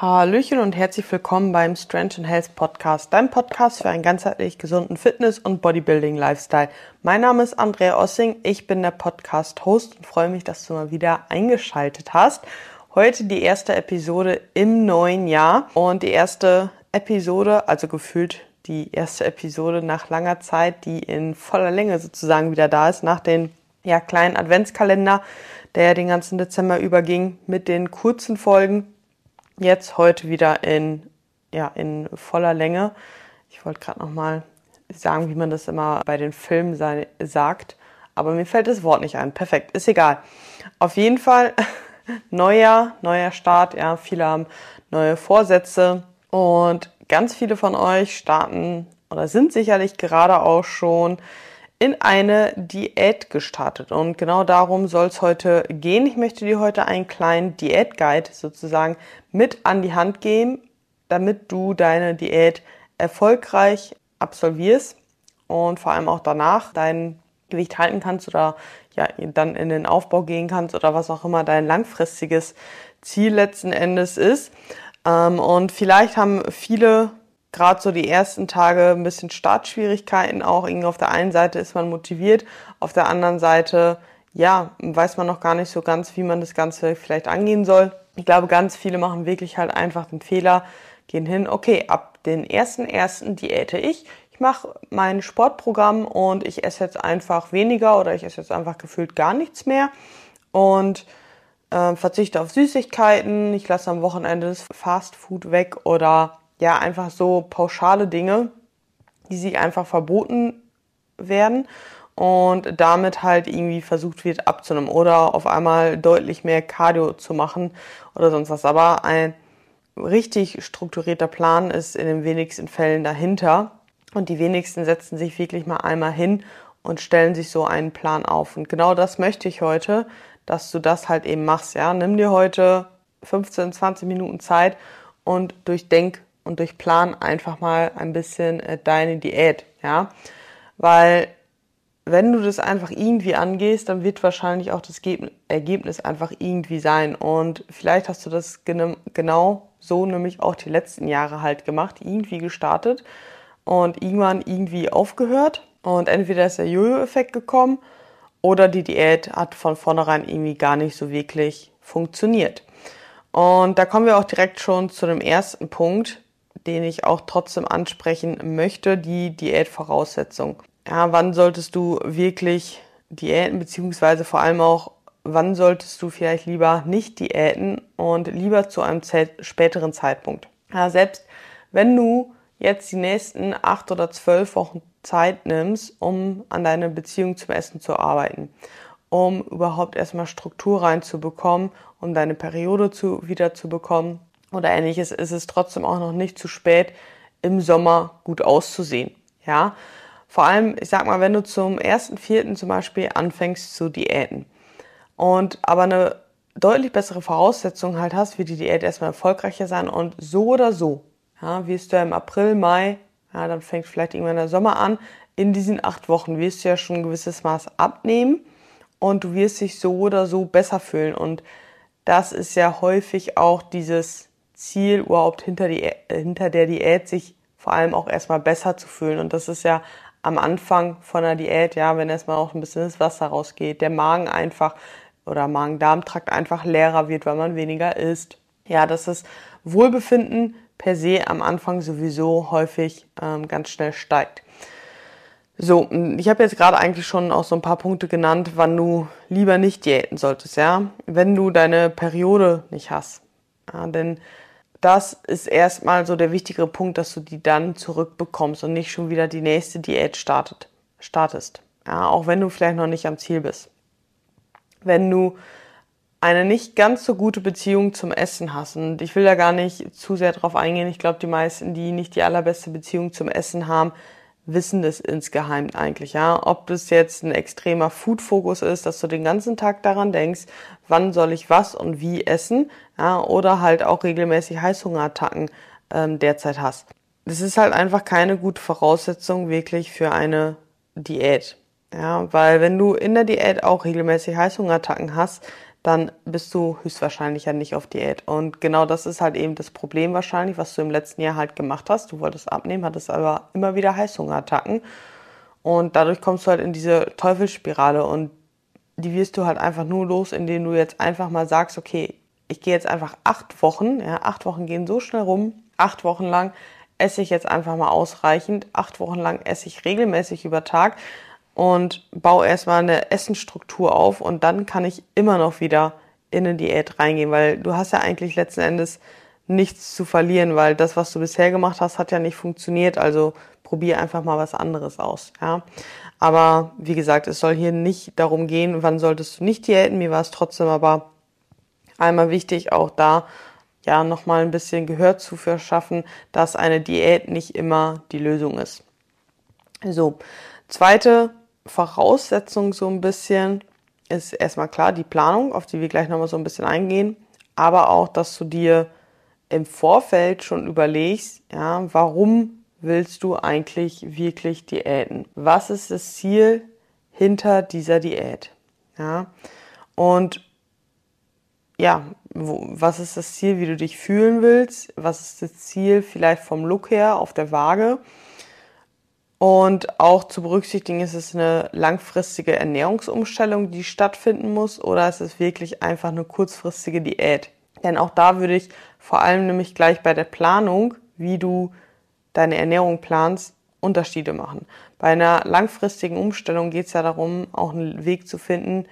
Hallöchen und herzlich willkommen beim Strength and Health Podcast, dein Podcast für einen ganzheitlich gesunden Fitness- und Bodybuilding-Lifestyle. Mein Name ist Andrea Ossing, ich bin der Podcast-Host und freue mich, dass du mal wieder eingeschaltet hast. Heute die erste Episode im neuen Jahr und die erste Episode, also gefühlt die erste Episode nach langer Zeit, die in voller Länge sozusagen wieder da ist, nach den ja, kleinen Adventskalender, der ja den ganzen Dezember überging, mit den kurzen Folgen jetzt heute wieder in, ja, in voller Länge. Ich wollte gerade noch mal sagen, wie man das immer bei den Filmen sei, sagt, aber mir fällt das Wort nicht ein. Perfekt, ist egal. Auf jeden Fall neuer, neuer Start. Ja, viele haben neue Vorsätze und ganz viele von euch starten oder sind sicherlich gerade auch schon in eine Diät gestartet. Und genau darum soll es heute gehen. Ich möchte dir heute einen kleinen Diätguide sozusagen mit an die Hand geben, damit du deine Diät erfolgreich absolvierst und vor allem auch danach dein Gewicht halten kannst oder ja, dann in den Aufbau gehen kannst oder was auch immer dein langfristiges Ziel letzten Endes ist. Ähm, und vielleicht haben viele gerade so die ersten Tage ein bisschen Startschwierigkeiten auch. Irgendwie auf der einen Seite ist man motiviert, auf der anderen Seite, ja, weiß man noch gar nicht so ganz, wie man das Ganze vielleicht angehen soll. Ich glaube, ganz viele machen wirklich halt einfach den Fehler, gehen hin, okay, ab den ersten ersten diäte ich. Ich mache mein Sportprogramm und ich esse jetzt einfach weniger oder ich esse jetzt einfach gefühlt gar nichts mehr und äh, verzichte auf Süßigkeiten. Ich lasse am Wochenende das Fast Food weg oder ja einfach so pauschale Dinge, die sich einfach verboten werden und damit halt irgendwie versucht wird abzunehmen oder auf einmal deutlich mehr Cardio zu machen oder sonst was. Aber ein richtig strukturierter Plan ist in den wenigsten Fällen dahinter und die wenigsten setzen sich wirklich mal einmal hin und stellen sich so einen Plan auf. Und genau das möchte ich heute, dass du das halt eben machst. Ja, nimm dir heute 15, 20 Minuten Zeit und durchdenk und durch Plan einfach mal ein bisschen äh, deine Diät, ja, weil wenn du das einfach irgendwie angehst, dann wird wahrscheinlich auch das Ergebnis einfach irgendwie sein. Und vielleicht hast du das genau so nämlich auch die letzten Jahre halt gemacht, irgendwie gestartet und irgendwann irgendwie aufgehört. Und entweder ist der Jojo-Effekt gekommen oder die Diät hat von vornherein irgendwie gar nicht so wirklich funktioniert. Und da kommen wir auch direkt schon zu dem ersten Punkt, den ich auch trotzdem ansprechen möchte, die Diätvoraussetzung. Ja, wann solltest du wirklich Diäten, beziehungsweise vor allem auch, wann solltest du vielleicht lieber nicht diäten und lieber zu einem späteren Zeitpunkt. Ja, selbst wenn du jetzt die nächsten acht oder zwölf Wochen Zeit nimmst, um an deiner Beziehung zum Essen zu arbeiten, um überhaupt erstmal Struktur reinzubekommen, um deine Periode zu, wieder zu bekommen, oder ähnliches, ist es trotzdem auch noch nicht zu spät, im Sommer gut auszusehen. Ja, vor allem, ich sag mal, wenn du zum ersten Vierten zum Beispiel anfängst zu diäten und aber eine deutlich bessere Voraussetzung halt hast, wird die Diät erstmal erfolgreicher sein und so oder so, ja, wirst du ja im April, Mai, ja, dann fängt vielleicht irgendwann der Sommer an, in diesen acht Wochen wirst du ja schon ein gewisses Maß abnehmen und du wirst dich so oder so besser fühlen und das ist ja häufig auch dieses Ziel, überhaupt hinter, die, hinter der Diät sich vor allem auch erstmal besser zu fühlen. Und das ist ja am Anfang von der Diät, ja, wenn erstmal auch ein bisschen das Wasser rausgeht, der Magen einfach oder Magen-Darm-Trakt einfach leerer wird, weil man weniger isst. Ja, dass das Wohlbefinden per se am Anfang sowieso häufig ähm, ganz schnell steigt. So, ich habe jetzt gerade eigentlich schon auch so ein paar Punkte genannt, wann du lieber nicht diäten solltest, ja. Wenn du deine Periode nicht hast. Ja, denn das ist erstmal so der wichtigere Punkt, dass du die dann zurückbekommst und nicht schon wieder die nächste Diät startet, startest. Ja, auch wenn du vielleicht noch nicht am Ziel bist. Wenn du eine nicht ganz so gute Beziehung zum Essen hast, und ich will da gar nicht zu sehr drauf eingehen, ich glaube, die meisten, die nicht die allerbeste Beziehung zum Essen haben, wissen das insgeheim eigentlich, ja. Ob das jetzt ein extremer Food-Fokus ist, dass du den ganzen Tag daran denkst, wann soll ich was und wie essen, ja, oder halt auch regelmäßig Heißhungerattacken ähm, derzeit hast. Das ist halt einfach keine gute Voraussetzung wirklich für eine Diät. Ja, weil wenn du in der Diät auch regelmäßig Heißhungerattacken hast, dann bist du höchstwahrscheinlich ja nicht auf Diät. Und genau das ist halt eben das Problem wahrscheinlich, was du im letzten Jahr halt gemacht hast. Du wolltest abnehmen, hattest aber immer wieder Heißhungerattacken. Und dadurch kommst du halt in diese Teufelsspirale und die wirst du halt einfach nur los, indem du jetzt einfach mal sagst, okay, ich gehe jetzt einfach acht Wochen, ja, acht Wochen gehen so schnell rum, acht Wochen lang esse ich jetzt einfach mal ausreichend, acht Wochen lang esse ich regelmäßig über Tag und baue erstmal eine Essensstruktur auf und dann kann ich immer noch wieder in eine Diät reingehen, weil du hast ja eigentlich letzten Endes nichts zu verlieren, weil das, was du bisher gemacht hast, hat ja nicht funktioniert. Also probier einfach mal was anderes aus. Ja. Aber wie gesagt, es soll hier nicht darum gehen, wann solltest du nicht diäten. Mir war es trotzdem aber einmal wichtig, auch da ja nochmal ein bisschen Gehör zu verschaffen, dass eine Diät nicht immer die Lösung ist. So, zweite Voraussetzung so ein bisschen ist erstmal klar die Planung, auf die wir gleich nochmal so ein bisschen eingehen, aber auch, dass du dir im Vorfeld schon überlegst, ja, warum willst du eigentlich wirklich Diäten? Was ist das Ziel hinter dieser Diät? Ja, und ja, wo, was ist das Ziel, wie du dich fühlen willst? Was ist das Ziel vielleicht vom Look her auf der Waage? Und auch zu berücksichtigen, ist es eine langfristige Ernährungsumstellung, die stattfinden muss, oder ist es wirklich einfach eine kurzfristige Diät? Denn auch da würde ich vor allem nämlich gleich bei der Planung, wie du deine Ernährung planst, Unterschiede machen. Bei einer langfristigen Umstellung geht es ja darum, auch einen Weg zu finden,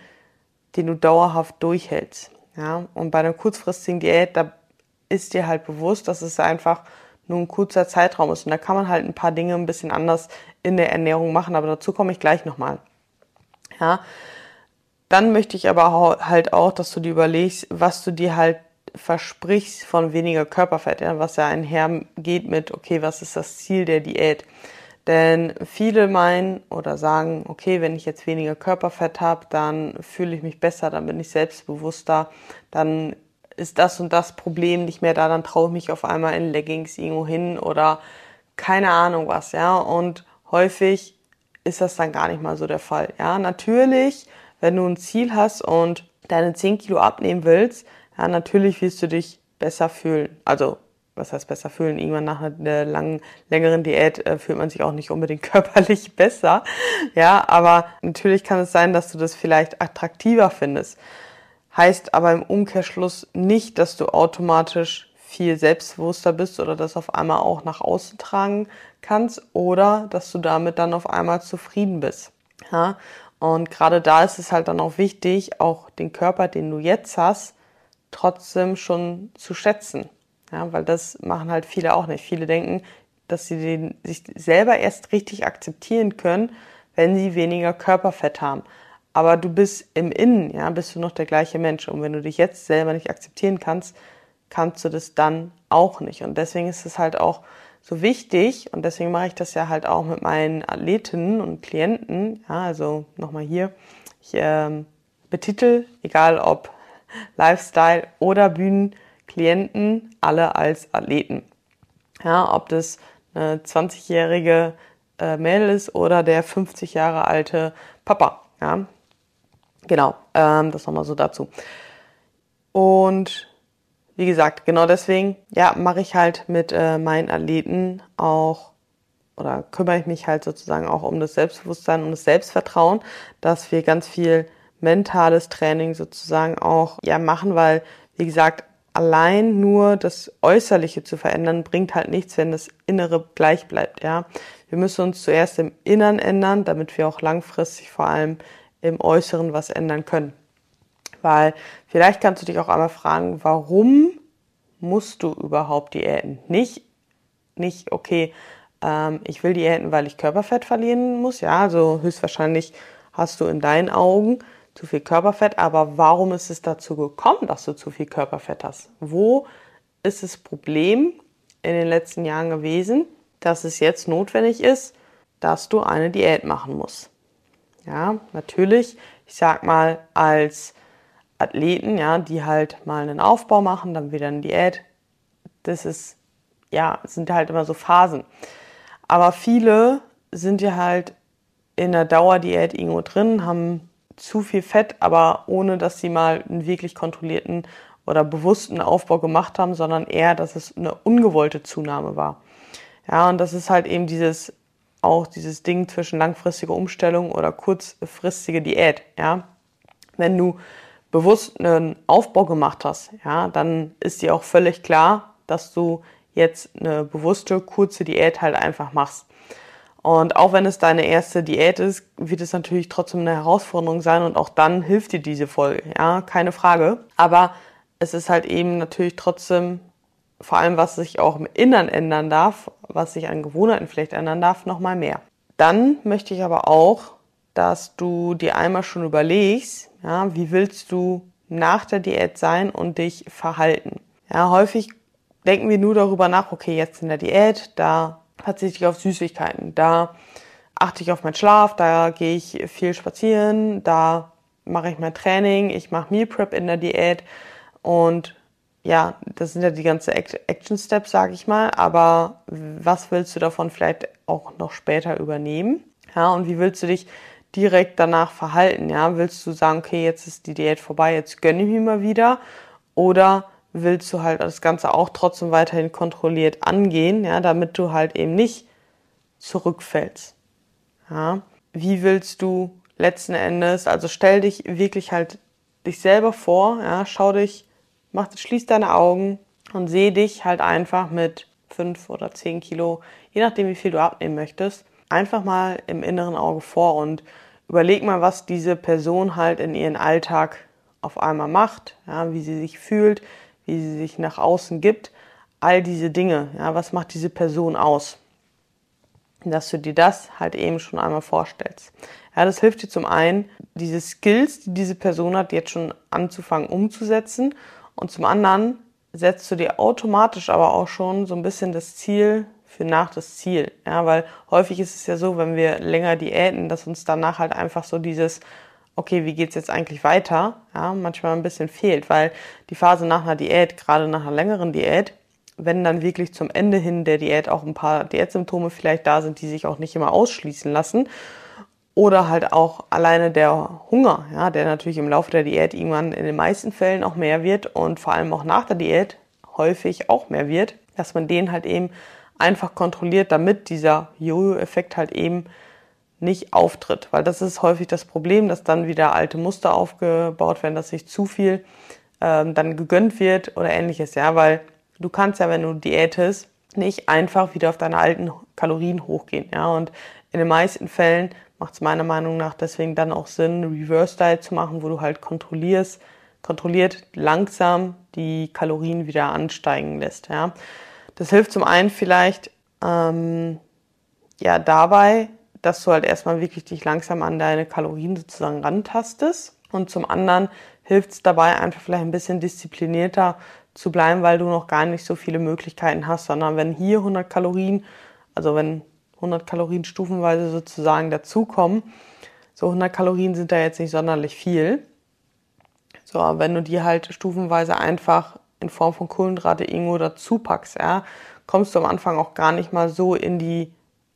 den du dauerhaft durchhältst. Ja, und bei einer kurzfristigen Diät, da ist dir halt bewusst, dass es einfach nur ein kurzer Zeitraum ist. Und da kann man halt ein paar Dinge ein bisschen anders in der Ernährung machen, aber dazu komme ich gleich nochmal. Ja, dann möchte ich aber halt auch, dass du dir überlegst, was du dir halt versprichst von weniger Körperfett, ja, was ja einhergeht mit, okay, was ist das Ziel der Diät? Denn viele meinen oder sagen, okay, wenn ich jetzt weniger Körperfett habe, dann fühle ich mich besser, dann bin ich selbstbewusster, dann ist das und das Problem nicht mehr da, dann traue ich mich auf einmal in Leggings irgendwo hin oder keine Ahnung was, ja. Und häufig ist das dann gar nicht mal so der Fall, ja. Natürlich, wenn du ein Ziel hast und deine 10 Kilo abnehmen willst, ja, natürlich wirst du dich besser fühlen. Also, was heißt besser fühlen? Irgendwann nach einer langen, längeren Diät äh, fühlt man sich auch nicht unbedingt körperlich besser. Ja, aber natürlich kann es sein, dass du das vielleicht attraktiver findest heißt aber im Umkehrschluss nicht, dass du automatisch viel selbstbewusster bist oder das auf einmal auch nach außen tragen kannst oder dass du damit dann auf einmal zufrieden bist. Ja? Und gerade da ist es halt dann auch wichtig, auch den Körper, den du jetzt hast, trotzdem schon zu schätzen. Ja, weil das machen halt viele auch nicht. Viele denken, dass sie den, sich selber erst richtig akzeptieren können, wenn sie weniger Körperfett haben aber du bist im Innen, ja, bist du noch der gleiche Mensch. Und wenn du dich jetzt selber nicht akzeptieren kannst, kannst du das dann auch nicht. Und deswegen ist es halt auch so wichtig und deswegen mache ich das ja halt auch mit meinen Athletinnen und Klienten. Ja, also nochmal hier, ich ähm, betitel, egal ob Lifestyle oder Bühnenklienten, alle als Athleten. Ja, ob das eine 20-jährige äh, Mädel ist oder der 50 Jahre alte Papa. Ja, Genau, ähm, das nochmal so dazu. Und wie gesagt, genau deswegen, ja, mache ich halt mit äh, meinen Athleten auch oder kümmere ich mich halt sozusagen auch um das Selbstbewusstsein, um das Selbstvertrauen, dass wir ganz viel mentales Training sozusagen auch ja machen, weil wie gesagt, allein nur das Äußerliche zu verändern bringt halt nichts, wenn das Innere gleich bleibt, ja. Wir müssen uns zuerst im Innern ändern, damit wir auch langfristig vor allem im Äußeren was ändern können. Weil vielleicht kannst du dich auch einmal fragen, warum musst du überhaupt diäten? Nicht, nicht, okay, ähm, ich will diäten, weil ich Körperfett verlieren muss. Ja, also höchstwahrscheinlich hast du in deinen Augen zu viel Körperfett, aber warum ist es dazu gekommen, dass du zu viel Körperfett hast? Wo ist das Problem in den letzten Jahren gewesen, dass es jetzt notwendig ist, dass du eine Diät machen musst? Ja, natürlich, ich sag mal, als Athleten, ja, die halt mal einen Aufbau machen, dann wieder eine Diät. Das ist, ja, sind halt immer so Phasen. Aber viele sind ja halt in der Dauerdiät irgendwo drin, haben zu viel Fett, aber ohne dass sie mal einen wirklich kontrollierten oder bewussten Aufbau gemacht haben, sondern eher, dass es eine ungewollte Zunahme war. Ja, und das ist halt eben dieses, auch dieses Ding zwischen langfristiger Umstellung oder kurzfristige Diät, ja. Wenn du bewusst einen Aufbau gemacht hast, ja, dann ist dir auch völlig klar, dass du jetzt eine bewusste, kurze Diät halt einfach machst. Und auch wenn es deine erste Diät ist, wird es natürlich trotzdem eine Herausforderung sein und auch dann hilft dir diese Folge, ja, keine Frage. Aber es ist halt eben natürlich trotzdem, vor allem was sich auch im Innern ändern darf, was sich an Gewohnheiten vielleicht ändern darf, nochmal mehr. Dann möchte ich aber auch, dass du dir einmal schon überlegst, ja, wie willst du nach der Diät sein und dich verhalten. Ja, häufig denken wir nur darüber nach, okay, jetzt in der Diät, da verzichte ich auf Süßigkeiten, da achte ich auf meinen Schlaf, da gehe ich viel spazieren, da mache ich mein Training, ich mache Meal Prep in der Diät und ja, das sind ja die ganzen Action Steps, sage ich mal, aber was willst du davon vielleicht auch noch später übernehmen? Ja, und wie willst du dich direkt danach verhalten? Ja, willst du sagen, okay, jetzt ist die Diät vorbei, jetzt gönne ich mir mal wieder? Oder willst du halt das Ganze auch trotzdem weiterhin kontrolliert angehen, ja, damit du halt eben nicht zurückfällst. Ja. Wie willst du letzten Endes, also stell dich wirklich halt dich selber vor, ja, schau dich, mach, schließ deine Augen und seh dich halt einfach mit fünf oder zehn Kilo, je nachdem wie viel du abnehmen möchtest, einfach mal im inneren Auge vor und überleg mal, was diese Person halt in ihren Alltag auf einmal macht, ja, wie sie sich fühlt, wie sie sich nach außen gibt, all diese Dinge, ja, was macht diese Person aus? Dass du dir das halt eben schon einmal vorstellst. Ja, das hilft dir zum einen, diese Skills, die diese Person hat, jetzt schon anzufangen umzusetzen und zum anderen setzt du dir automatisch aber auch schon so ein bisschen das Ziel für nach das Ziel. Ja, weil häufig ist es ja so, wenn wir länger diäten, dass uns danach halt einfach so dieses, okay, wie geht's jetzt eigentlich weiter, ja, manchmal ein bisschen fehlt, weil die Phase nach einer Diät, gerade nach einer längeren Diät, wenn dann wirklich zum Ende hin der Diät auch ein paar Diätsymptome vielleicht da sind, die sich auch nicht immer ausschließen lassen, oder halt auch alleine der Hunger, ja, der natürlich im Laufe der Diät irgendwann in den meisten Fällen auch mehr wird und vor allem auch nach der Diät häufig auch mehr wird, dass man den halt eben einfach kontrolliert, damit dieser Jojo-Effekt halt eben nicht auftritt. Weil das ist häufig das Problem, dass dann wieder alte Muster aufgebaut werden, dass sich zu viel ähm, dann gegönnt wird oder ähnliches. Ja, weil du kannst ja, wenn du diätest, nicht einfach wieder auf deine alten Kalorien hochgehen. Ja, und in den meisten Fällen macht es meiner Meinung nach deswegen dann auch Sinn, Reverse Diet zu machen, wo du halt kontrollierst, kontrolliert langsam die Kalorien wieder ansteigen lässt. Ja, das hilft zum einen vielleicht ähm, ja dabei, dass du halt erstmal wirklich dich langsam an deine Kalorien sozusagen rantastest. Und zum anderen hilft es dabei, einfach vielleicht ein bisschen disziplinierter zu bleiben, weil du noch gar nicht so viele Möglichkeiten hast, sondern wenn hier 100 Kalorien, also wenn 100 Kalorien stufenweise sozusagen dazukommen, so 100 Kalorien sind da jetzt nicht sonderlich viel. So, aber wenn du die halt stufenweise einfach in Form von Kohlenhydrate irgendwo dazu packst, ja, kommst du am Anfang auch gar nicht mal so in die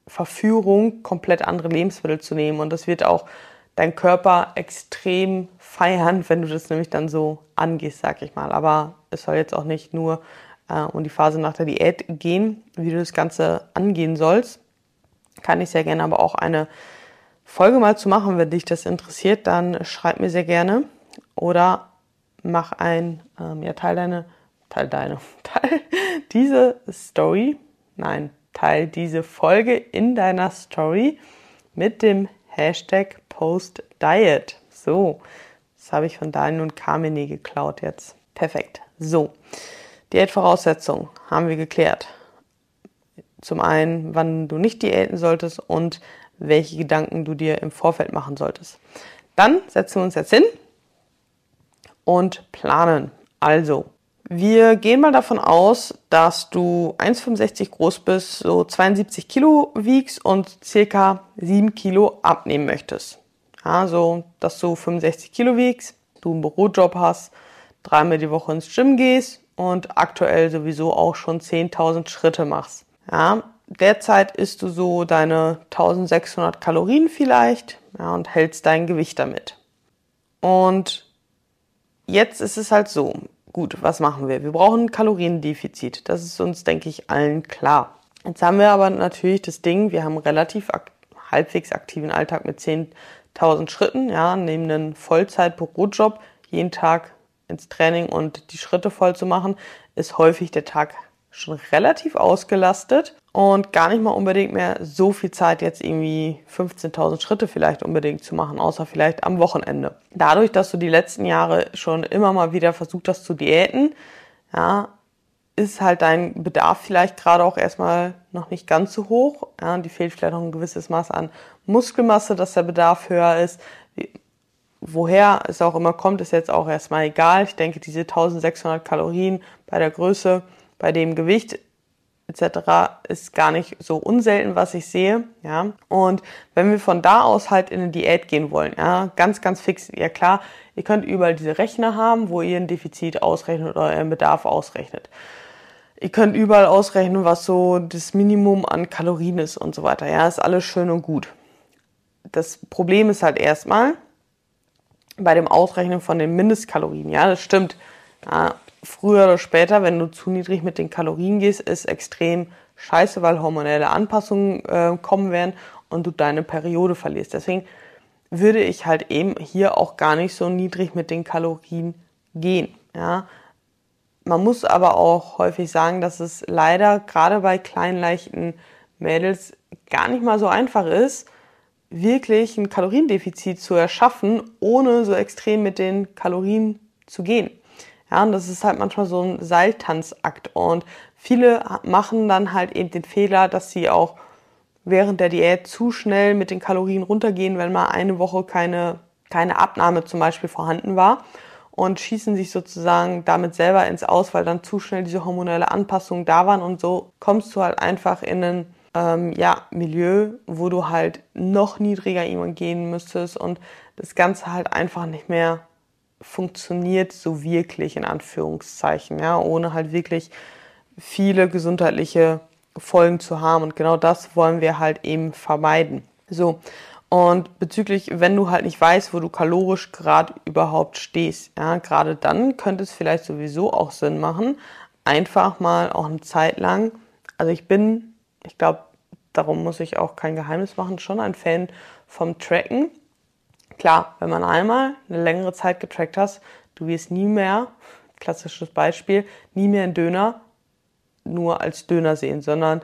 Verführung, komplett andere Lebensmittel zu nehmen. Und das wird auch dein Körper extrem feiern, wenn du das nämlich dann so angehst, sag ich mal. Aber es soll jetzt auch nicht nur äh, um die Phase nach der Diät gehen, wie du das Ganze angehen sollst. Kann ich sehr gerne aber auch eine Folge mal zu machen, wenn dich das interessiert, dann schreib mir sehr gerne oder mach ein, ähm, ja, teil deine, teil deine, teil diese Story, nein, teil diese Folge in deiner Story mit dem Hashtag PostDiet. So, das habe ich von Daniel und Carmine geklaut jetzt. Perfekt. So, Diätvoraussetzungen haben wir geklärt. Zum einen, wann du nicht diäten solltest und welche Gedanken du dir im Vorfeld machen solltest. Dann setzen wir uns jetzt hin und planen. Also, wir gehen mal davon aus, dass du 1,65 groß bist, so 72 Kilo wiegst und circa 7 Kilo abnehmen möchtest. Also, dass du 65 Kilo wiegst, du einen Bürojob hast, dreimal die Woche ins Gym gehst und aktuell sowieso auch schon 10.000 Schritte machst. Ja, derzeit isst du so deine 1600 Kalorien vielleicht ja, und hältst dein Gewicht damit. Und jetzt ist es halt so, gut, was machen wir? Wir brauchen ein Kaloriendefizit. Das ist uns, denke ich, allen klar. Jetzt haben wir aber natürlich das Ding, wir haben relativ ak halbwegs aktiven Alltag mit 10.000 Schritten, ja, neben einem Vollzeit-Bürojob, jeden Tag ins Training und die Schritte voll zu machen, ist häufig der Tag schon relativ ausgelastet und gar nicht mal unbedingt mehr so viel Zeit, jetzt irgendwie 15.000 Schritte vielleicht unbedingt zu machen, außer vielleicht am Wochenende. Dadurch, dass du die letzten Jahre schon immer mal wieder versucht hast zu diäten, ja, ist halt dein Bedarf vielleicht gerade auch erstmal noch nicht ganz so hoch. Ja, die fehlt vielleicht noch ein gewisses Maß an Muskelmasse, dass der Bedarf höher ist. Woher es auch immer kommt, ist jetzt auch erstmal egal. Ich denke, diese 1600 Kalorien bei der Größe, bei dem Gewicht etc. ist gar nicht so unselten, was ich sehe, ja. Und wenn wir von da aus halt in eine Diät gehen wollen, ja, ganz, ganz fix, ja klar, ihr könnt überall diese Rechner haben, wo ihr ein Defizit ausrechnet oder euren Bedarf ausrechnet. Ihr könnt überall ausrechnen, was so das Minimum an Kalorien ist und so weiter. Ja, ist alles schön und gut. Das Problem ist halt erstmal bei dem Ausrechnen von den Mindestkalorien. Ja, das stimmt. Ja, früher oder später, wenn du zu niedrig mit den Kalorien gehst, ist extrem scheiße, weil hormonelle Anpassungen äh, kommen werden und du deine Periode verlierst. Deswegen würde ich halt eben hier auch gar nicht so niedrig mit den Kalorien gehen. Ja. Man muss aber auch häufig sagen, dass es leider gerade bei kleinen, leichten Mädels gar nicht mal so einfach ist, wirklich ein Kaloriendefizit zu erschaffen, ohne so extrem mit den Kalorien zu gehen. Ja, und das ist halt manchmal so ein Seiltanzakt. Und viele machen dann halt eben den Fehler, dass sie auch während der Diät zu schnell mit den Kalorien runtergehen, wenn mal eine Woche keine, keine Abnahme zum Beispiel vorhanden war und schießen sich sozusagen damit selber ins Aus, weil dann zu schnell diese hormonelle Anpassungen da waren und so kommst du halt einfach in ein ähm, ja, Milieu, wo du halt noch niedriger irgendwann gehen müsstest und das Ganze halt einfach nicht mehr funktioniert so wirklich in Anführungszeichen, ja, ohne halt wirklich viele gesundheitliche Folgen zu haben. Und genau das wollen wir halt eben vermeiden. So. Und bezüglich, wenn du halt nicht weißt, wo du kalorisch gerade überhaupt stehst, ja, gerade dann könnte es vielleicht sowieso auch Sinn machen, einfach mal auch eine Zeit lang, also ich bin, ich glaube, darum muss ich auch kein Geheimnis machen, schon ein Fan vom Tracken. Klar, wenn man einmal eine längere Zeit getrackt hast, du wirst nie mehr, klassisches Beispiel, nie mehr einen Döner nur als Döner sehen, sondern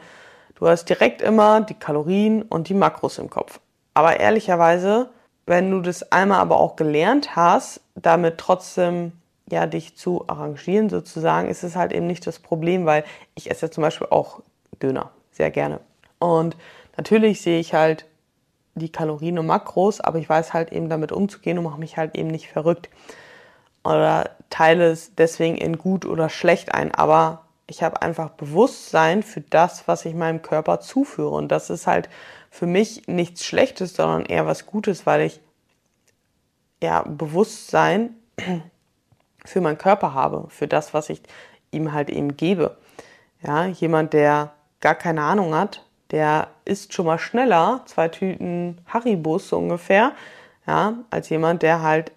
du hast direkt immer die Kalorien und die Makros im Kopf. Aber ehrlicherweise, wenn du das einmal aber auch gelernt hast, damit trotzdem ja dich zu arrangieren sozusagen, ist es halt eben nicht das Problem, weil ich esse ja zum Beispiel auch Döner sehr gerne. Und natürlich sehe ich halt die Kalorien und Makros, aber ich weiß halt eben damit umzugehen und mache mich halt eben nicht verrückt. Oder teile es deswegen in gut oder schlecht ein, aber ich habe einfach Bewusstsein für das, was ich meinem Körper zuführe. Und das ist halt für mich nichts Schlechtes, sondern eher was Gutes, weil ich ja Bewusstsein für meinen Körper habe, für das, was ich ihm halt eben gebe. Ja, jemand, der gar keine Ahnung hat, der isst schon mal schneller zwei Tüten Haribus so ungefähr, ja, als jemand, der halt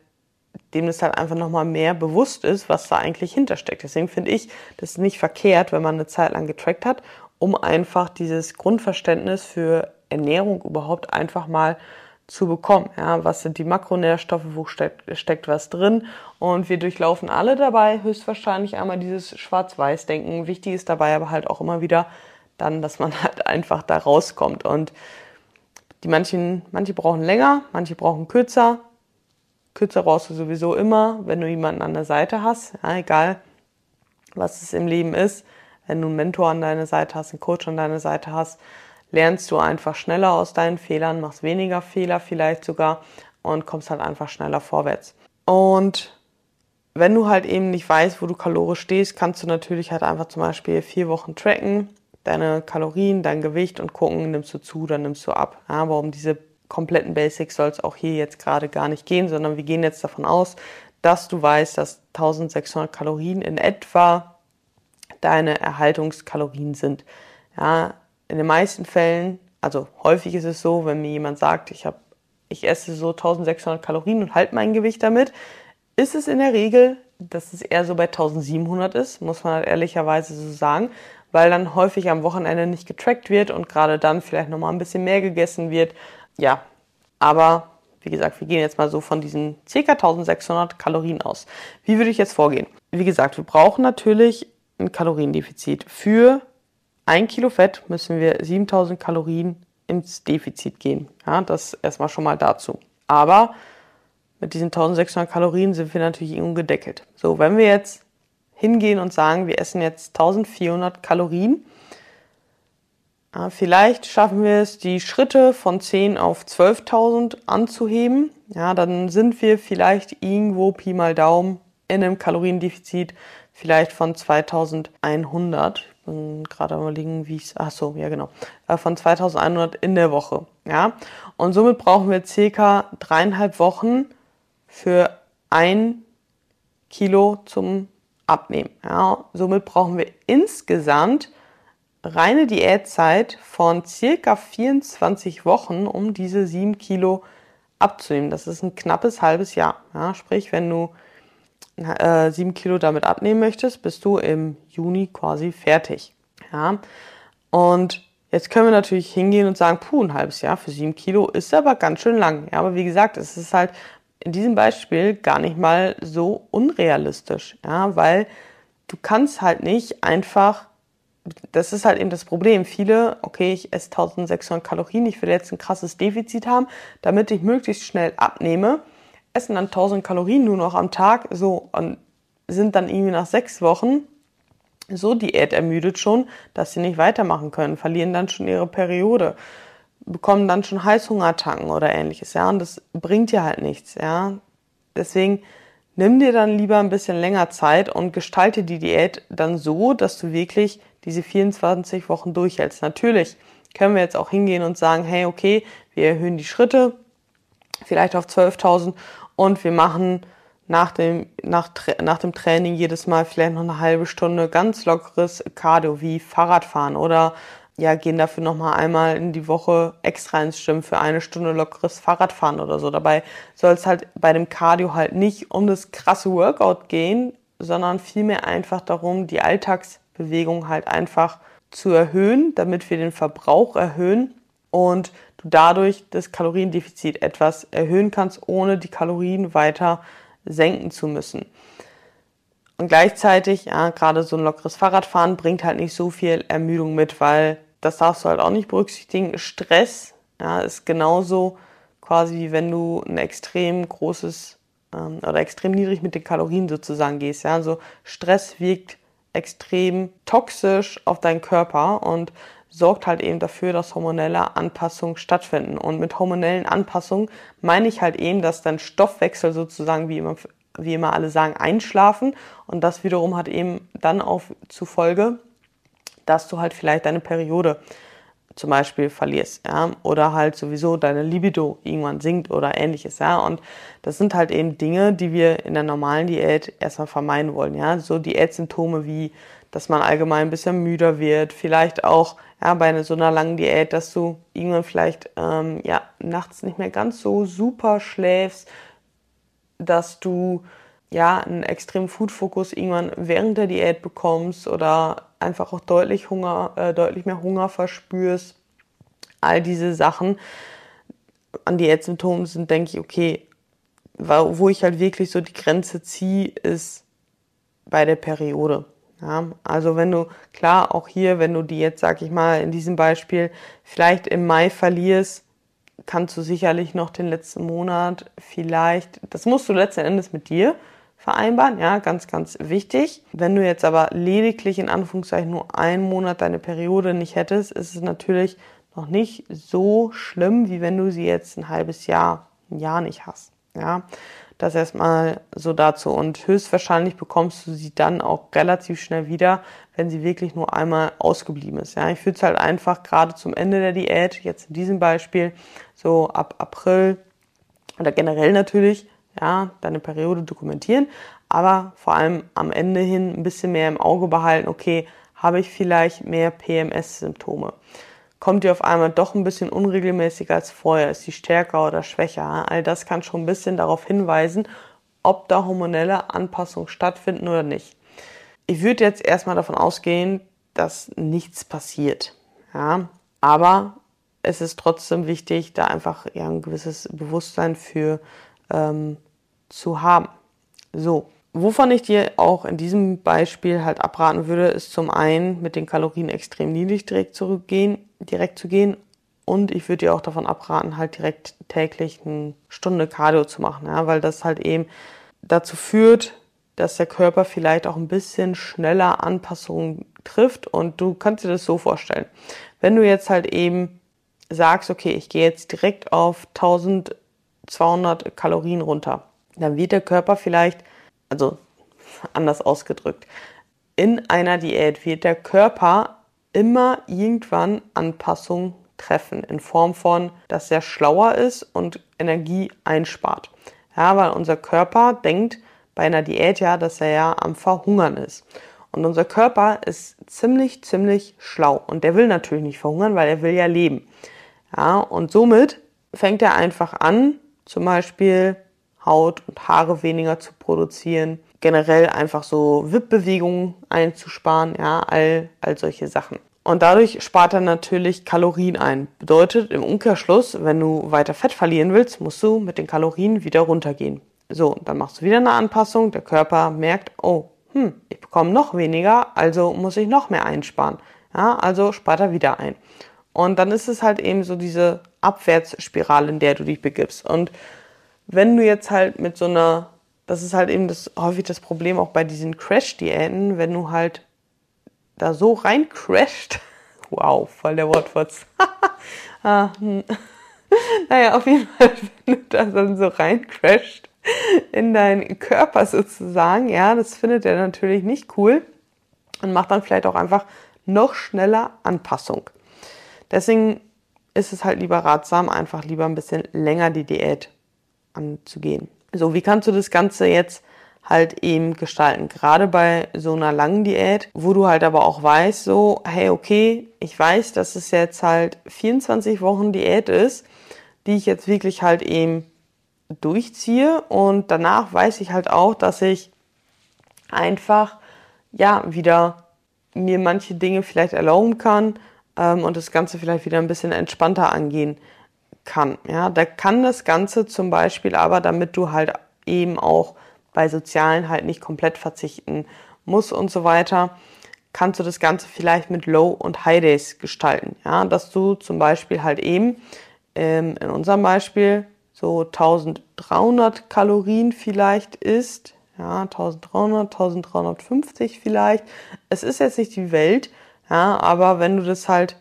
dem es halt einfach nochmal mehr bewusst ist, was da eigentlich hintersteckt. Deswegen finde ich das nicht verkehrt, wenn man eine Zeit lang getrackt hat, um einfach dieses Grundverständnis für Ernährung überhaupt einfach mal zu bekommen. Ja, was sind die Makronährstoffe, wo steckt, steckt was drin? Und wir durchlaufen alle dabei höchstwahrscheinlich einmal dieses Schwarz-Weiß-Denken. Wichtig ist dabei aber halt auch immer wieder dann, dass man halt einfach da rauskommt. Und die manchen, manche brauchen länger, manche brauchen kürzer. Kürzer brauchst du sowieso immer, wenn du jemanden an der Seite hast, ja, egal was es im Leben ist. Wenn du einen Mentor an deiner Seite hast, einen Coach an deiner Seite hast, lernst du einfach schneller aus deinen Fehlern, machst weniger Fehler vielleicht sogar und kommst halt einfach schneller vorwärts. Und wenn du halt eben nicht weißt, wo du kalorisch stehst, kannst du natürlich halt einfach zum Beispiel vier Wochen tracken deine Kalorien, dein Gewicht und gucken, nimmst du zu oder nimmst du ab. Aber um diese kompletten Basics soll es auch hier jetzt gerade gar nicht gehen, sondern wir gehen jetzt davon aus, dass du weißt, dass 1600 Kalorien in etwa deine Erhaltungskalorien sind. Ja, in den meisten Fällen, also häufig ist es so, wenn mir jemand sagt, ich habe ich esse so 1600 Kalorien und halte mein Gewicht damit, ist es in der Regel, dass es eher so bei 1700 ist, muss man halt ehrlicherweise so sagen, weil dann häufig am Wochenende nicht getrackt wird und gerade dann vielleicht nochmal ein bisschen mehr gegessen wird. Ja, aber wie gesagt, wir gehen jetzt mal so von diesen ca. 1600 Kalorien aus. Wie würde ich jetzt vorgehen? Wie gesagt, wir brauchen natürlich ein Kaloriendefizit. Für ein Kilo Fett müssen wir 7000 Kalorien ins Defizit gehen. Ja, das erstmal schon mal dazu. Aber mit diesen 1600 Kalorien sind wir natürlich ungedeckelt. So, wenn wir jetzt hingehen und sagen, wir essen jetzt 1400 Kalorien, ja, vielleicht schaffen wir es, die Schritte von 10 auf 12.000 anzuheben. Ja, dann sind wir vielleicht irgendwo Pi mal Daumen in einem Kaloriendefizit vielleicht von 2100 bin gerade überlegen, wie es, ach so, ja genau, äh, von 2100 in der Woche, ja. Und somit brauchen wir circa dreieinhalb Wochen für ein Kilo zum Abnehmen, ja. Somit brauchen wir insgesamt reine Diätzeit von circa 24 Wochen, um diese sieben Kilo abzunehmen. Das ist ein knappes halbes Jahr, ja. Sprich, wenn du äh, sieben Kilo damit abnehmen möchtest, bist du im Juni quasi fertig. Ja. Und jetzt können wir natürlich hingehen und sagen, puh, ein halbes Jahr für sieben Kilo ist aber ganz schön lang. Ja, aber wie gesagt, es ist halt in diesem Beispiel gar nicht mal so unrealistisch. Ja, weil du kannst halt nicht einfach das ist halt eben das Problem. Viele, okay, ich esse 1600 Kalorien, ich will jetzt ein krasses Defizit haben, damit ich möglichst schnell abnehme essen dann 1000 Kalorien nur noch am Tag, so, und sind dann irgendwie nach sechs Wochen so Diät ermüdet schon, dass sie nicht weitermachen können, verlieren dann schon ihre Periode, bekommen dann schon Heißhungerattacken oder ähnliches, ja, und das bringt dir halt nichts, ja. Deswegen nimm dir dann lieber ein bisschen länger Zeit und gestalte die Diät dann so, dass du wirklich diese 24 Wochen durchhältst. Natürlich können wir jetzt auch hingehen und sagen, hey, okay, wir erhöhen die Schritte, vielleicht auf 12.000 und wir machen nach dem, nach, nach dem Training jedes Mal vielleicht noch eine halbe Stunde ganz lockeres Cardio wie Fahrradfahren oder ja, gehen dafür nochmal einmal in die Woche extra ins Gym für eine Stunde lockeres Fahrradfahren oder so. Dabei soll es halt bei dem Cardio halt nicht um das krasse Workout gehen, sondern vielmehr einfach darum, die Alltagsbewegung halt einfach zu erhöhen, damit wir den Verbrauch erhöhen und du dadurch das Kaloriendefizit etwas erhöhen kannst, ohne die Kalorien weiter senken zu müssen. Und gleichzeitig, ja, gerade so ein lockeres Fahrradfahren bringt halt nicht so viel Ermüdung mit, weil das darfst du halt auch nicht berücksichtigen. Stress ja, ist genauso quasi wie wenn du ein extrem großes ähm, oder extrem niedrig mit den Kalorien sozusagen gehst. Ja, also Stress wirkt extrem toxisch auf deinen Körper und sorgt halt eben dafür, dass hormonelle Anpassungen stattfinden. Und mit hormonellen Anpassungen meine ich halt eben, dass dein Stoffwechsel sozusagen, wie immer, wie immer alle sagen, einschlafen. Und das wiederum hat eben dann auch zur Folge, dass du halt vielleicht deine Periode zum Beispiel verlierst, ja, oder halt sowieso deine Libido irgendwann sinkt oder ähnliches, ja, und das sind halt eben Dinge, die wir in der normalen Diät erstmal vermeiden wollen, ja, so Diätsymptome wie, dass man allgemein ein bisschen müder wird, vielleicht auch ja, bei einer, so einer langen Diät, dass du irgendwann vielleicht ähm, ja, nachts nicht mehr ganz so super schläfst, dass du ja einen extremen Food-Fokus irgendwann während der Diät bekommst oder einfach auch deutlich Hunger, äh, deutlich mehr Hunger verspürst. All diese Sachen an Diätsymptomen sind, denke ich, okay, wo ich halt wirklich so die Grenze ziehe, ist bei der Periode. Ja, also wenn du, klar, auch hier, wenn du die jetzt, sag ich mal, in diesem Beispiel vielleicht im Mai verlierst, kannst du sicherlich noch den letzten Monat vielleicht, das musst du letzten Endes mit dir vereinbaren, ja, ganz, ganz wichtig. Wenn du jetzt aber lediglich in Anführungszeichen nur einen Monat deine Periode nicht hättest, ist es natürlich noch nicht so schlimm, wie wenn du sie jetzt ein halbes Jahr, ein Jahr nicht hast, ja. Das erstmal so dazu. Und höchstwahrscheinlich bekommst du sie dann auch relativ schnell wieder, wenn sie wirklich nur einmal ausgeblieben ist. Ja, ich würde es halt einfach gerade zum Ende der Diät, jetzt in diesem Beispiel, so ab April oder generell natürlich, ja, deine Periode dokumentieren, aber vor allem am Ende hin ein bisschen mehr im Auge behalten, okay, habe ich vielleicht mehr PMS-Symptome? Kommt die auf einmal doch ein bisschen unregelmäßiger als vorher, ist sie stärker oder schwächer. All das kann schon ein bisschen darauf hinweisen, ob da hormonelle Anpassungen stattfinden oder nicht. Ich würde jetzt erstmal davon ausgehen, dass nichts passiert. Ja, aber es ist trotzdem wichtig, da einfach ja, ein gewisses Bewusstsein für ähm, zu haben. So, wovon ich dir auch in diesem Beispiel halt abraten würde, ist zum einen mit den Kalorien extrem niedrig direkt zurückgehen, direkt zu gehen. Und ich würde dir auch davon abraten, halt direkt täglich eine Stunde Cardio zu machen, ja, weil das halt eben dazu führt, dass der Körper vielleicht auch ein bisschen schneller Anpassungen trifft. Und du kannst dir das so vorstellen. Wenn du jetzt halt eben sagst, okay, ich gehe jetzt direkt auf 1200 Kalorien runter, dann wird der Körper vielleicht, also anders ausgedrückt, in einer Diät wird der Körper immer irgendwann Anpassungen treffen in Form von, dass er schlauer ist und Energie einspart. Ja, weil unser Körper denkt bei einer Diät ja, dass er ja am Verhungern ist. Und unser Körper ist ziemlich, ziemlich schlau. Und der will natürlich nicht verhungern, weil er will ja leben. Ja, und somit fängt er einfach an, zum Beispiel Haut und Haare weniger zu produzieren, generell einfach so Wippbewegungen einzusparen, ja, all, all solche Sachen. Und dadurch spart er natürlich Kalorien ein. Bedeutet im Umkehrschluss, wenn du weiter Fett verlieren willst, musst du mit den Kalorien wieder runtergehen. So, dann machst du wieder eine Anpassung. Der Körper merkt, oh, hm, ich bekomme noch weniger, also muss ich noch mehr einsparen. Ja, also spart er wieder ein. Und dann ist es halt eben so diese Abwärtsspirale, in der du dich begibst. Und wenn du jetzt halt mit so einer, das ist halt eben das häufig das Problem auch bei diesen Crash-Diäten, wenn du halt da so rein crasht. Wow, voll der Wortwitz. ah, hm. Naja, auf jeden Fall, wenn du da dann so rein crasht in deinen Körper sozusagen, ja, das findet er natürlich nicht cool und macht dann vielleicht auch einfach noch schneller Anpassung. Deswegen ist es halt lieber ratsam, einfach lieber ein bisschen länger die Diät anzugehen. So, wie kannst du das Ganze jetzt halt eben gestalten? Gerade bei so einer langen Diät, wo du halt aber auch weißt, so, hey, okay, ich weiß, dass es jetzt halt 24 Wochen Diät ist, die ich jetzt wirklich halt eben durchziehe und danach weiß ich halt auch, dass ich einfach ja wieder mir manche Dinge vielleicht erlauben kann ähm, und das Ganze vielleicht wieder ein bisschen entspannter angehen kann. Ja, da kann das Ganze zum Beispiel aber, damit du halt eben auch bei Sozialen halt nicht komplett verzichten musst und so weiter, kannst du das Ganze vielleicht mit Low und High Days gestalten. Ja, dass du zum Beispiel halt eben ähm, in unserem Beispiel so 1300 Kalorien vielleicht isst. Ja, 1300, 1350 vielleicht. Es ist jetzt nicht die Welt, ja, aber wenn du das halt,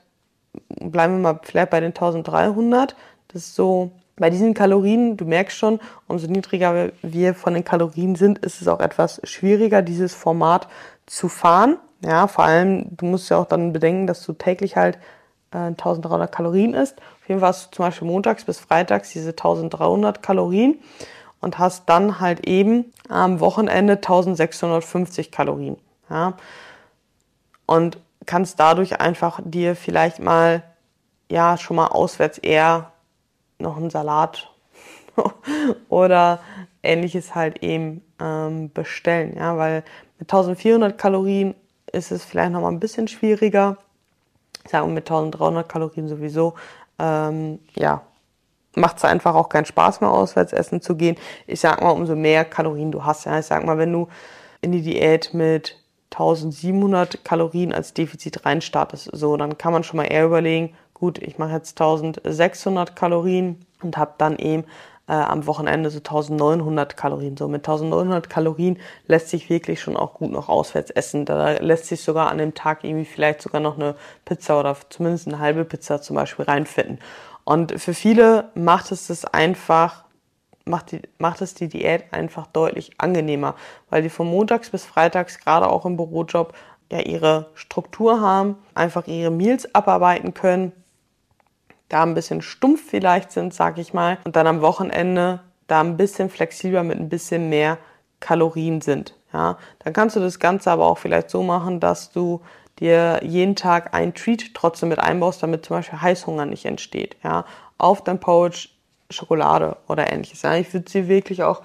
bleiben wir mal vielleicht bei den 1300, das ist so, bei diesen Kalorien, du merkst schon, umso niedriger wir von den Kalorien sind, ist es auch etwas schwieriger, dieses Format zu fahren. Ja, vor allem, du musst ja auch dann bedenken, dass du täglich halt äh, 1300 Kalorien isst. Auf jeden Fall hast du zum Beispiel montags bis freitags diese 1300 Kalorien und hast dann halt eben am Wochenende 1650 Kalorien. Ja. Und kannst dadurch einfach dir vielleicht mal, ja, schon mal auswärts eher noch einen Salat oder ähnliches halt eben ähm, bestellen, ja, weil mit 1400 Kalorien ist es vielleicht noch mal ein bisschen schwieriger ich sage mit 1300 Kalorien sowieso, ähm, ja, macht es einfach auch keinen Spaß mehr, auswärts essen zu gehen. Ich sag mal, umso mehr Kalorien du hast, ja, ich sag mal, wenn du in die Diät mit 1700 Kalorien als Defizit reinstartest, so, dann kann man schon mal eher überlegen, gut, ich mache jetzt 1600 Kalorien und habe dann eben äh, am Wochenende so 1900 Kalorien. So mit 1900 Kalorien lässt sich wirklich schon auch gut noch auswärts essen. Da lässt sich sogar an dem Tag irgendwie vielleicht sogar noch eine Pizza oder zumindest eine halbe Pizza zum Beispiel reinfinden. Und für viele macht es das einfach macht, die, macht es die Diät einfach deutlich angenehmer, weil die von montags bis freitags gerade auch im Bürojob ja ihre Struktur haben, einfach ihre Meals abarbeiten können da ein bisschen stumpf vielleicht sind, sag ich mal, und dann am Wochenende da ein bisschen flexibler mit ein bisschen mehr Kalorien sind. Ja, dann kannst du das Ganze aber auch vielleicht so machen, dass du dir jeden Tag ein Treat trotzdem mit einbaust, damit zum Beispiel Heißhunger nicht entsteht. Ja, auf dein Porridge Schokolade oder ähnliches. Ja, ich würde sie wirklich auch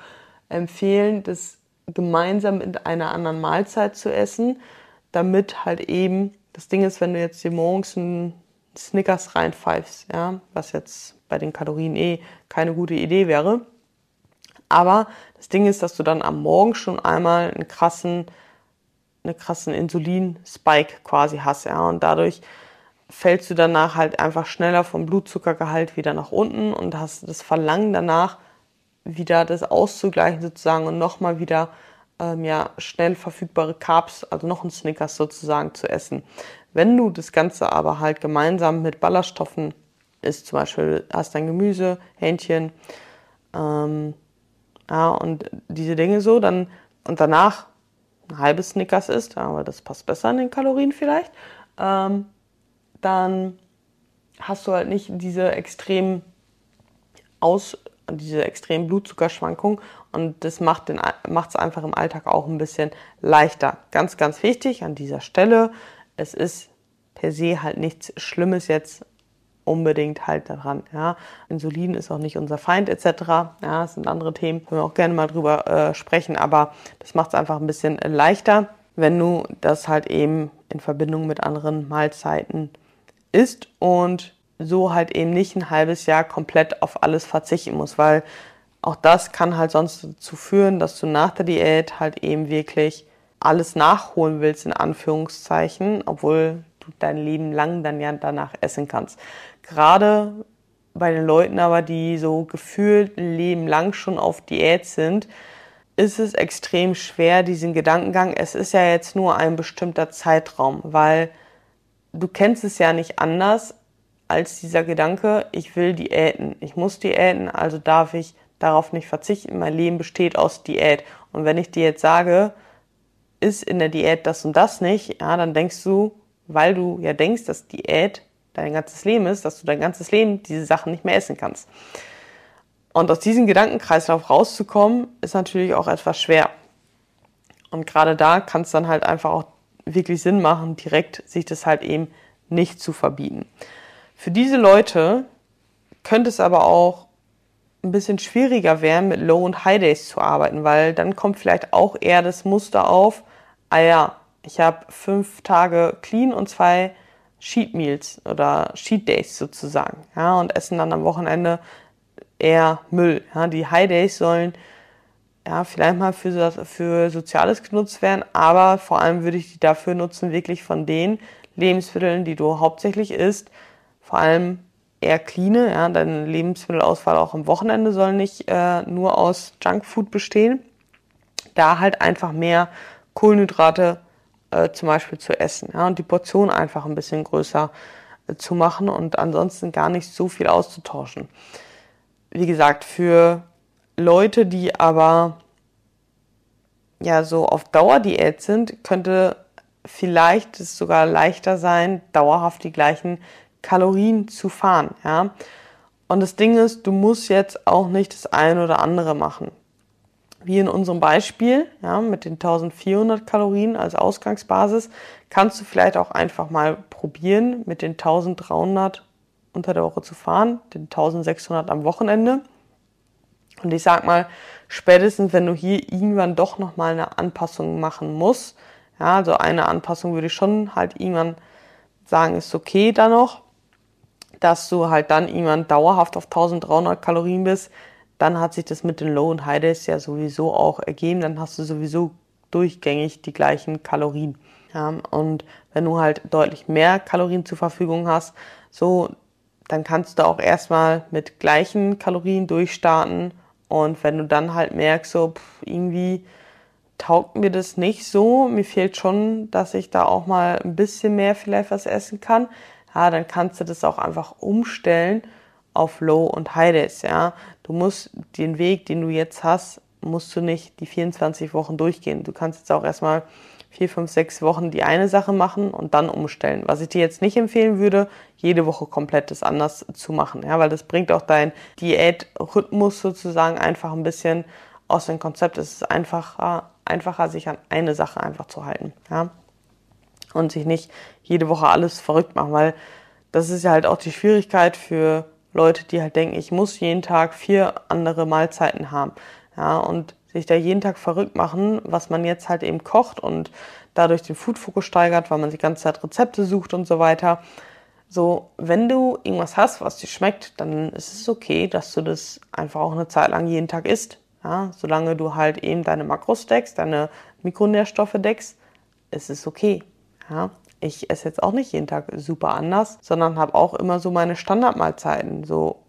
empfehlen, das gemeinsam in einer anderen Mahlzeit zu essen, damit halt eben das Ding ist, wenn du jetzt dir morgens einen Snickers reinpfeifst, ja, was jetzt bei den Kalorien eh keine gute Idee wäre. Aber das Ding ist, dass du dann am Morgen schon einmal einen krassen, eine krassen Insulin-Spike quasi hast, ja, und dadurch fällst du danach halt einfach schneller vom Blutzuckergehalt wieder nach unten und hast das Verlangen danach, wieder das auszugleichen sozusagen und nochmal wieder ähm, ja, schnell verfügbare Carbs, also noch ein Snickers sozusagen zu essen. Wenn du das Ganze aber halt gemeinsam mit Ballaststoffen isst, zum Beispiel hast dein Gemüse, Hähnchen, ähm, ja, und diese Dinge so, dann und danach ein halbes Snickers isst, aber das passt besser an den Kalorien vielleicht, ähm, dann hast du halt nicht diese extrem aus diese extremen Blutzuckerschwankungen und das macht es einfach im Alltag auch ein bisschen leichter. Ganz, ganz wichtig an dieser Stelle, es ist per se halt nichts Schlimmes jetzt unbedingt halt daran. Ja. Insulin ist auch nicht unser Feind etc. Ja, das sind andere Themen, können wir auch gerne mal drüber äh, sprechen, aber das macht es einfach ein bisschen leichter, wenn du das halt eben in Verbindung mit anderen Mahlzeiten isst und so halt eben nicht ein halbes Jahr komplett auf alles verzichten musst, weil auch das kann halt sonst dazu führen, dass du nach der Diät halt eben wirklich alles nachholen willst, in Anführungszeichen, obwohl du dein Leben lang dann ja danach essen kannst. Gerade bei den Leuten aber, die so gefühlt ein Leben lang schon auf Diät sind, ist es extrem schwer, diesen Gedankengang. Es ist ja jetzt nur ein bestimmter Zeitraum, weil du kennst es ja nicht anders als dieser Gedanke, ich will Diäten. Ich muss Diäten, also darf ich darauf nicht verzichten. Mein Leben besteht aus Diät. Und wenn ich dir jetzt sage, ist in der Diät das und das nicht, ja, dann denkst du, weil du ja denkst, dass Diät dein ganzes Leben ist, dass du dein ganzes Leben diese Sachen nicht mehr essen kannst. Und aus diesem Gedankenkreislauf rauszukommen, ist natürlich auch etwas schwer. Und gerade da kann es dann halt einfach auch wirklich Sinn machen, direkt sich das halt eben nicht zu verbieten. Für diese Leute könnte es aber auch ein bisschen schwieriger werden, mit Low- und High-Days zu arbeiten, weil dann kommt vielleicht auch eher das Muster auf, ah ja, ich habe fünf Tage clean und zwei Cheat Meals oder Cheat Days sozusagen, ja, und essen dann am Wochenende eher Müll. Ja. Die High Days sollen ja vielleicht mal für, für Soziales genutzt werden, aber vor allem würde ich die dafür nutzen, wirklich von den Lebensmitteln, die du hauptsächlich isst, vor allem eher clean. Ja, deine Lebensmittelauswahl auch am Wochenende soll nicht äh, nur aus Junkfood bestehen. Da halt einfach mehr Kohlenhydrate äh, zum Beispiel zu essen ja, und die Portion einfach ein bisschen größer äh, zu machen und ansonsten gar nicht so viel auszutauschen. Wie gesagt, für Leute, die aber ja so auf Dauerdiät sind, könnte vielleicht es sogar leichter sein, dauerhaft die gleichen Kalorien zu fahren, ja. Und das Ding ist, du musst jetzt auch nicht das eine oder andere machen. Wie in unserem Beispiel, ja, mit den 1400 Kalorien als Ausgangsbasis, kannst du vielleicht auch einfach mal probieren, mit den 1300 unter der Woche zu fahren, den 1600 am Wochenende. Und ich sag mal, spätestens wenn du hier irgendwann doch nochmal eine Anpassung machen musst, ja, also eine Anpassung würde ich schon halt irgendwann sagen, ist okay da noch, dass du halt dann irgendwann dauerhaft auf 1300 Kalorien bist, dann hat sich das mit den Low und High Days ja sowieso auch ergeben, dann hast du sowieso durchgängig die gleichen Kalorien. Ja, und wenn du halt deutlich mehr Kalorien zur Verfügung hast, so, dann kannst du auch erstmal mit gleichen Kalorien durchstarten. Und wenn du dann halt merkst, so, pff, irgendwie taugt mir das nicht so, mir fehlt schon, dass ich da auch mal ein bisschen mehr vielleicht was essen kann, ja, dann kannst du das auch einfach umstellen auf Low und High Days, ja. Du musst den Weg, den du jetzt hast, musst du nicht die 24 Wochen durchgehen. Du kannst jetzt auch erstmal vier, fünf, sechs Wochen die eine Sache machen und dann umstellen. Was ich dir jetzt nicht empfehlen würde, jede Woche komplett das anders zu machen, ja, weil das bringt auch dein Diätrhythmus sozusagen einfach ein bisschen aus dem Konzept. Es ist einfacher, einfacher, sich an eine Sache einfach zu halten, ja. und sich nicht jede Woche alles verrückt machen, weil das ist ja halt auch die Schwierigkeit für Leute, die halt denken, ich muss jeden Tag vier andere Mahlzeiten haben. Ja, und sich da jeden Tag verrückt machen, was man jetzt halt eben kocht und dadurch den Foodfokus steigert, weil man die ganze Zeit Rezepte sucht und so weiter. So, wenn du irgendwas hast, was dir schmeckt, dann ist es okay, dass du das einfach auch eine Zeit lang jeden Tag isst. Ja, solange du halt eben deine Makros deckst, deine Mikronährstoffe deckst, ist es okay. Ja, ich esse jetzt auch nicht jeden Tag super anders, sondern habe auch immer so meine Standardmahlzeiten. So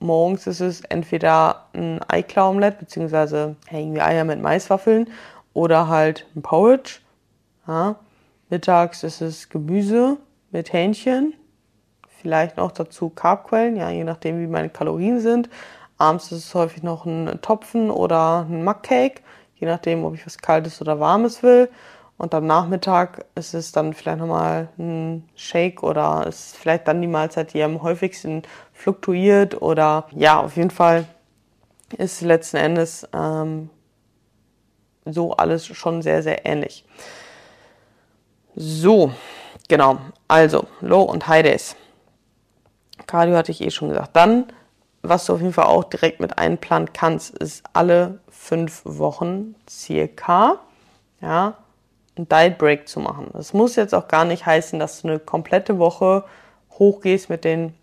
morgens ist es entweder ein Eiklar-Omelett, beziehungsweise irgendwie Eier mit Maiswaffeln oder halt ein Porridge. Ja. Mittags ist es Gemüse mit Hähnchen, vielleicht noch dazu Carbquellen, ja, je nachdem wie meine Kalorien sind. Abends ist es häufig noch ein Topfen oder ein Muckcake, je nachdem, ob ich was Kaltes oder Warmes will. Und am Nachmittag ist es dann vielleicht nochmal ein Shake oder ist vielleicht dann die Mahlzeit, die am häufigsten fluktuiert oder ja, auf jeden Fall ist letzten Endes ähm, so alles schon sehr, sehr ähnlich. So, genau. Also, Low und High Days. Cardio hatte ich eh schon gesagt. Dann, was du auf jeden Fall auch direkt mit einplanen kannst, ist alle fünf Wochen circa, ja, einen Diet Break zu machen. Das muss jetzt auch gar nicht heißen, dass du eine komplette Woche hochgehst mit den,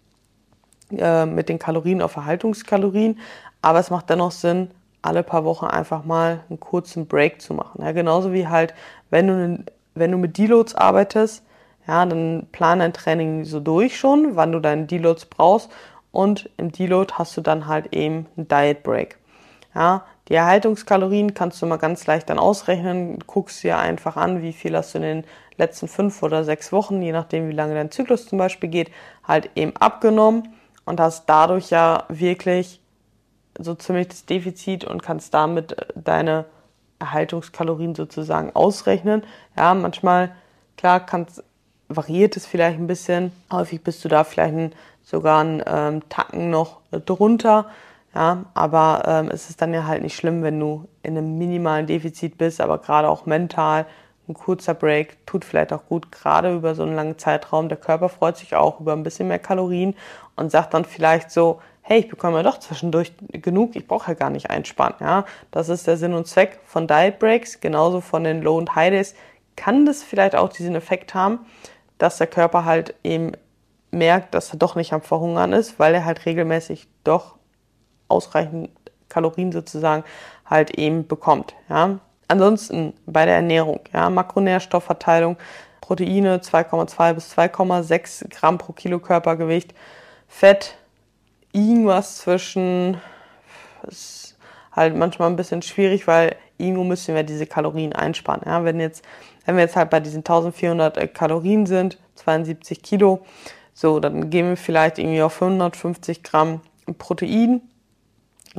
äh, mit den Kalorien auf Erhaltungskalorien, aber es macht dennoch Sinn, alle paar Wochen einfach mal einen kurzen Break zu machen. Ja, genauso wie halt, wenn du, wenn du mit Deloads arbeitest, ja, dann plan dein Training so durch schon, wann du deine Deloads brauchst und im Deload hast du dann halt eben einen Diet Break. Ja, die Erhaltungskalorien kannst du mal ganz leicht dann ausrechnen. Guckst dir einfach an, wie viel hast du in den letzten fünf oder sechs Wochen, je nachdem wie lange dein Zyklus zum Beispiel geht, halt eben abgenommen und hast dadurch ja wirklich so ziemlich das Defizit und kannst damit deine Erhaltungskalorien sozusagen ausrechnen. Ja, manchmal, klar, kannst, variiert es vielleicht ein bisschen. Häufig bist du da vielleicht ein, sogar einen ähm, Tacken noch drunter. Ja, aber ähm, es ist dann ja halt nicht schlimm, wenn du in einem minimalen Defizit bist, aber gerade auch mental. Ein kurzer Break tut vielleicht auch gut, gerade über so einen langen Zeitraum. Der Körper freut sich auch über ein bisschen mehr Kalorien und sagt dann vielleicht so, hey, ich bekomme ja doch zwischendurch genug, ich brauche ja gar nicht einspannen. Ja, das ist der Sinn und Zweck von Diet Breaks, genauso von den Low und High Days. Kann das vielleicht auch diesen Effekt haben, dass der Körper halt eben merkt, dass er doch nicht am Verhungern ist, weil er halt regelmäßig doch ausreichend Kalorien sozusagen halt eben bekommt. Ja. Ansonsten bei der Ernährung, ja, Makronährstoffverteilung, Proteine 2,2 bis 2,6 Gramm pro Kilo Körpergewicht, Fett irgendwas zwischen, ist halt manchmal ein bisschen schwierig, weil irgendwo müssen wir diese Kalorien einsparen. Ja, wenn jetzt, wenn wir jetzt halt bei diesen 1400 Kalorien sind, 72 Kilo, so, dann gehen wir vielleicht irgendwie auf 550 Gramm Protein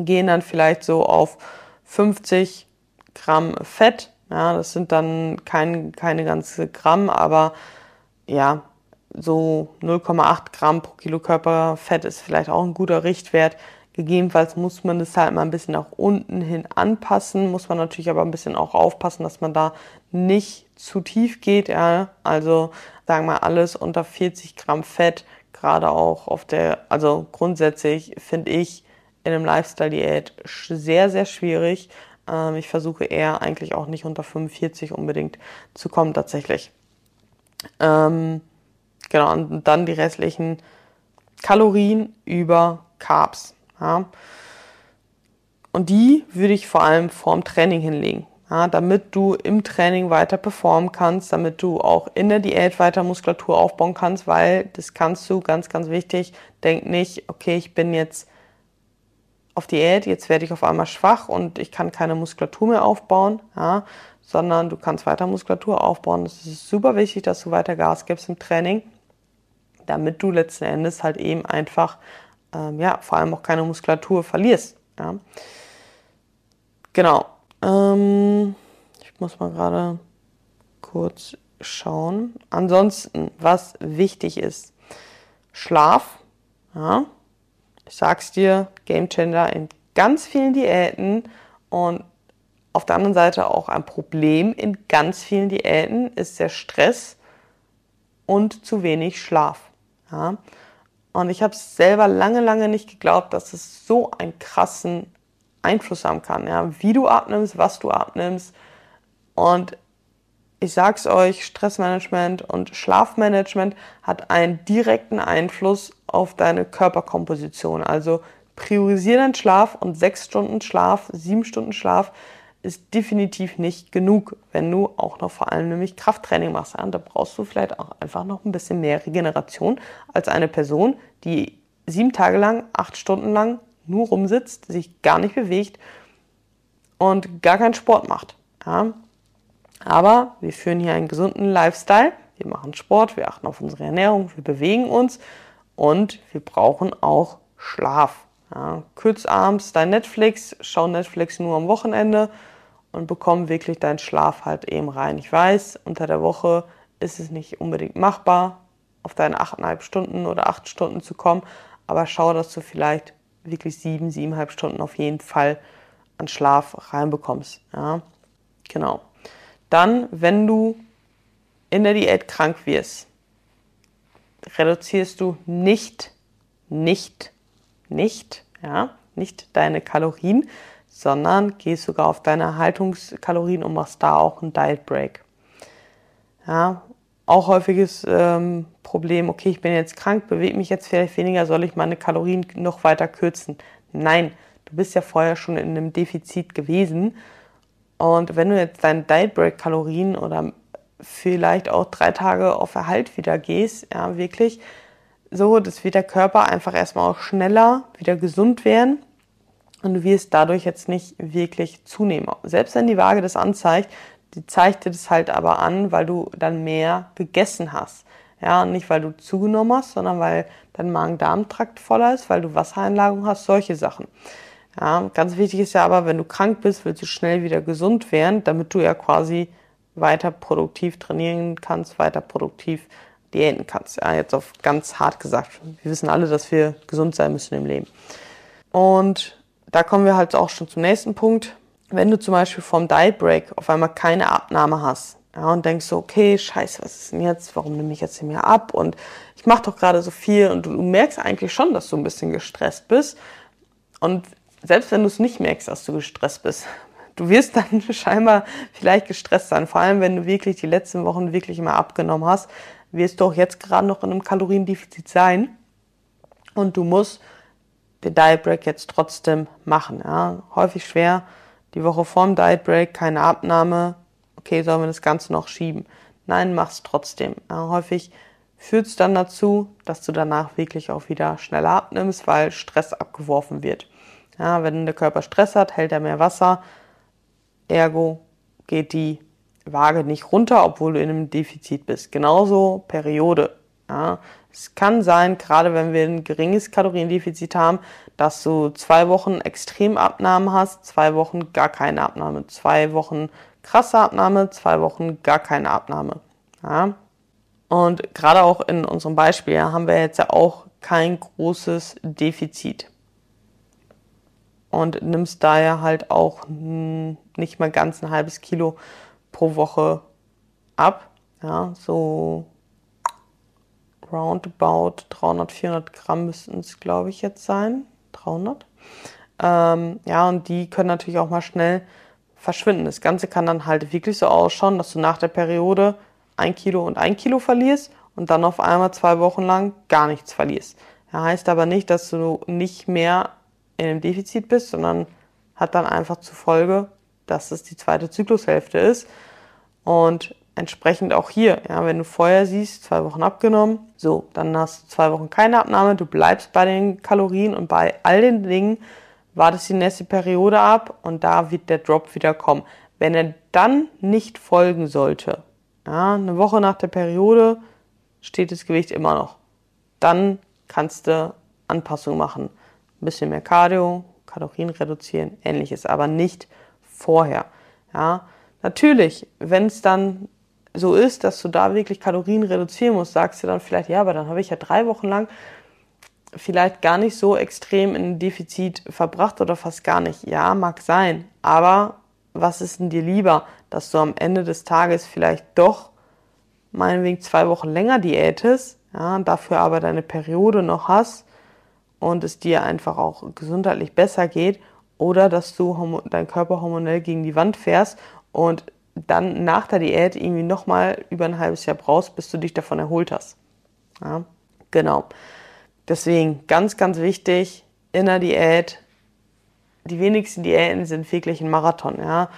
gehen dann vielleicht so auf 50 Gramm Fett. Ja, das sind dann kein, keine ganze Gramm, aber ja, so 0,8 Gramm pro Kilo Körperfett ist vielleicht auch ein guter Richtwert. Gegebenenfalls muss man das halt mal ein bisschen nach unten hin anpassen, muss man natürlich aber ein bisschen auch aufpassen, dass man da nicht zu tief geht. Ja. Also sagen wir alles unter 40 Gramm Fett, gerade auch auf der, also grundsätzlich finde ich, in einem Lifestyle-Diät sehr, sehr schwierig. Ähm, ich versuche eher eigentlich auch nicht unter 45 unbedingt zu kommen tatsächlich. Ähm, genau, und dann die restlichen Kalorien über Carbs. Ja. Und die würde ich vor allem vorm Training hinlegen. Ja, damit du im Training weiter performen kannst, damit du auch in der Diät weiter Muskulatur aufbauen kannst, weil das kannst du, ganz, ganz wichtig, denk nicht, okay, ich bin jetzt auf Diät, jetzt werde ich auf einmal schwach und ich kann keine Muskulatur mehr aufbauen, ja, sondern du kannst weiter Muskulatur aufbauen. Es ist super wichtig, dass du weiter Gas gibst im Training, damit du letzten Endes halt eben einfach, ähm, ja, vor allem auch keine Muskulatur verlierst. Ja. Genau. Ähm, ich muss mal gerade kurz schauen. Ansonsten, was wichtig ist, Schlaf. Ja, ich sag's dir, Game Changer in ganz vielen Diäten und auf der anderen Seite auch ein Problem in ganz vielen Diäten ist der Stress und zu wenig Schlaf. Ja? Und ich habe selber lange, lange nicht geglaubt, dass es so einen krassen Einfluss haben kann. Ja? Wie du abnimmst, was du abnimmst. Und ich sag's euch, Stressmanagement und Schlafmanagement hat einen direkten Einfluss auf deine Körperkomposition. Also priorisiere deinen Schlaf und sechs Stunden Schlaf, sieben Stunden Schlaf ist definitiv nicht genug, wenn du auch noch vor allem nämlich Krafttraining machst. Ja, da brauchst du vielleicht auch einfach noch ein bisschen mehr Regeneration als eine Person, die sieben Tage lang, acht Stunden lang nur rumsitzt, sich gar nicht bewegt und gar keinen Sport macht. Ja. Aber wir führen hier einen gesunden Lifestyle. Wir machen Sport, wir achten auf unsere Ernährung, wir bewegen uns und wir brauchen auch Schlaf. Ja, kürz abends dein Netflix, schau Netflix nur am Wochenende und bekomm wirklich deinen Schlaf halt eben rein. Ich weiß, unter der Woche ist es nicht unbedingt machbar, auf deine achteinhalb Stunden oder acht Stunden zu kommen, aber schau, dass du vielleicht wirklich sieben, siebeneinhalb Stunden auf jeden Fall an Schlaf reinbekommst. Ja, genau. Dann, wenn du in der Diät krank wirst, reduzierst du nicht, nicht, nicht, ja, nicht deine Kalorien, sondern gehst sogar auf deine Haltungskalorien und machst da auch einen Diet Break. Ja, auch häufiges ähm, Problem, okay, ich bin jetzt krank, bewege mich jetzt vielleicht weniger, soll ich meine Kalorien noch weiter kürzen? Nein, du bist ja vorher schon in einem Defizit gewesen und wenn du jetzt deine Diet Break Kalorien oder vielleicht auch drei Tage auf Erhalt wieder gehst, ja, wirklich so, dass wird der Körper einfach erstmal auch schneller wieder gesund werden und du wirst dadurch jetzt nicht wirklich zunehmen. Selbst wenn die Waage das anzeigt, die zeigt dir das halt aber an, weil du dann mehr gegessen hast. Ja, nicht weil du zugenommen hast, sondern weil dein Magen-Darm-Trakt voller ist, weil du Wassereinlagerung hast, solche Sachen. Ja, ganz wichtig ist ja aber, wenn du krank bist, willst du schnell wieder gesund werden, damit du ja quasi weiter produktiv trainieren kannst, weiter produktiv diäten kannst. Ja, jetzt auf ganz hart gesagt. Wir wissen alle, dass wir gesund sein müssen im Leben. Und da kommen wir halt auch schon zum nächsten Punkt. Wenn du zum Beispiel vom Diet Break auf einmal keine Abnahme hast, ja, und denkst so, okay, scheiße, was ist denn jetzt? Warum nehme ich jetzt mehr ab? Und ich mache doch gerade so viel und du, du merkst eigentlich schon, dass du ein bisschen gestresst bist. Und selbst wenn du es nicht merkst, dass du gestresst bist, du wirst dann scheinbar vielleicht gestresst sein. Vor allem, wenn du wirklich die letzten Wochen wirklich immer abgenommen hast, wirst du auch jetzt gerade noch in einem Kaloriendefizit sein. Und du musst den Diet Break jetzt trotzdem machen. Ja. Häufig schwer, die Woche vorm Diet Break keine Abnahme. Okay, sollen wir das Ganze noch schieben? Nein, mach's trotzdem. Ja, häufig führt es dann dazu, dass du danach wirklich auch wieder schneller abnimmst, weil Stress abgeworfen wird. Ja, wenn der Körper Stress hat, hält er mehr Wasser. Ergo geht die Waage nicht runter, obwohl du in einem Defizit bist. Genauso Periode. Ja, es kann sein, gerade wenn wir ein geringes Kaloriendefizit haben, dass du zwei Wochen Extremabnahmen hast, zwei Wochen gar keine Abnahme, zwei Wochen krasse Abnahme, zwei Wochen gar keine Abnahme. Ja. Und gerade auch in unserem Beispiel haben wir jetzt ja auch kein großes Defizit und nimmst daher halt auch nicht mal ganz ein halbes Kilo pro Woche ab. Ja, so roundabout 300, 400 Gramm müssten es, glaube ich, jetzt sein. 300. Ähm, ja, und die können natürlich auch mal schnell verschwinden. Das Ganze kann dann halt wirklich so ausschauen, dass du nach der Periode ein Kilo und ein Kilo verlierst und dann auf einmal zwei Wochen lang gar nichts verlierst. Ja, heißt aber nicht, dass du nicht mehr in einem Defizit bist, sondern hat dann einfach zur Folge, dass es die zweite Zyklushälfte ist. Und entsprechend auch hier, ja, wenn du vorher siehst, zwei Wochen abgenommen, so, dann hast du zwei Wochen keine Abnahme, du bleibst bei den Kalorien und bei all den Dingen, wartest die nächste Periode ab und da wird der Drop wieder kommen. Wenn er dann nicht folgen sollte, ja, eine Woche nach der Periode steht das Gewicht immer noch, dann kannst du Anpassungen machen ein bisschen mehr Cardio, Kalorien reduzieren, ähnliches, aber nicht vorher. Ja, natürlich, wenn es dann so ist, dass du da wirklich Kalorien reduzieren musst, sagst du dann vielleicht, ja, aber dann habe ich ja drei Wochen lang vielleicht gar nicht so extrem in Defizit verbracht oder fast gar nicht. Ja, mag sein, aber was ist denn dir lieber, dass du am Ende des Tages vielleicht doch meinetwegen zwei Wochen länger diätest, ja, dafür aber deine Periode noch hast und es dir einfach auch gesundheitlich besser geht oder dass du dein Körper hormonell gegen die Wand fährst und dann nach der Diät irgendwie nochmal über ein halbes Jahr brauchst, bis du dich davon erholt hast. Ja, genau. Deswegen ganz, ganz wichtig, in der Diät, die wenigsten Diäten sind wirklich ein Marathon. Ja.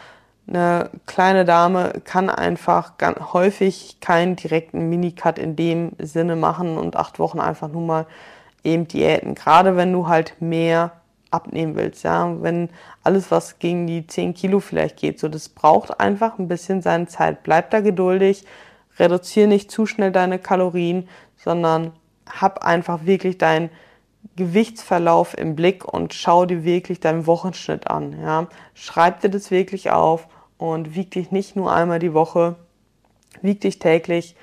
Eine kleine Dame kann einfach ganz häufig keinen direkten Minicut in dem Sinne machen und acht Wochen einfach nur mal eben Diäten. Gerade wenn du halt mehr abnehmen willst, ja, wenn alles, was gegen die 10 Kilo vielleicht geht, so das braucht einfach ein bisschen seine Zeit. Bleib da geduldig, reduziere nicht zu schnell deine Kalorien, sondern hab einfach wirklich deinen Gewichtsverlauf im Blick und schau dir wirklich deinen Wochenschnitt an, ja. Schreib dir das wirklich auf und wieg dich nicht nur einmal die Woche, wieg dich täglich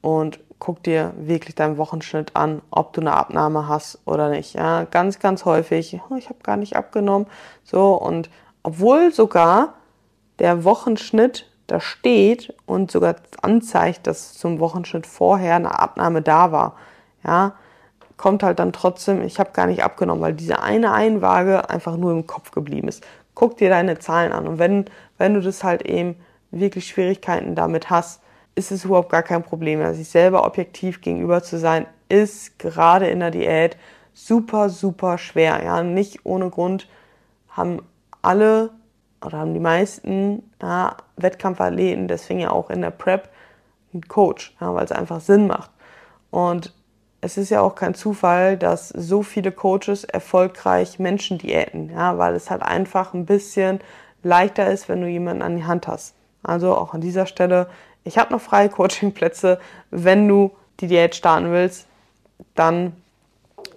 und guck dir wirklich deinen Wochenschnitt an, ob du eine Abnahme hast oder nicht. Ja, ganz, ganz häufig, oh, ich habe gar nicht abgenommen. So, und obwohl sogar der Wochenschnitt da steht und sogar anzeigt, dass zum Wochenschnitt vorher eine Abnahme da war, ja, kommt halt dann trotzdem, ich habe gar nicht abgenommen, weil diese eine Einwaage einfach nur im Kopf geblieben ist. Guck dir deine Zahlen an und wenn, wenn du das halt eben wirklich Schwierigkeiten damit hast, ist es überhaupt gar kein Problem mehr. Sich selber objektiv gegenüber zu sein, ist gerade in der Diät super, super schwer. Ja, nicht ohne Grund haben alle oder haben die meisten ja, Wettkampfathleten deswegen ja auch in der Prep einen Coach, ja, weil es einfach Sinn macht. Und es ist ja auch kein Zufall, dass so viele Coaches erfolgreich Menschen diäten, ja, weil es halt einfach ein bisschen leichter ist, wenn du jemanden an die Hand hast. Also auch an dieser Stelle ich habe noch freie Coachingplätze. Wenn du die Diät starten willst, dann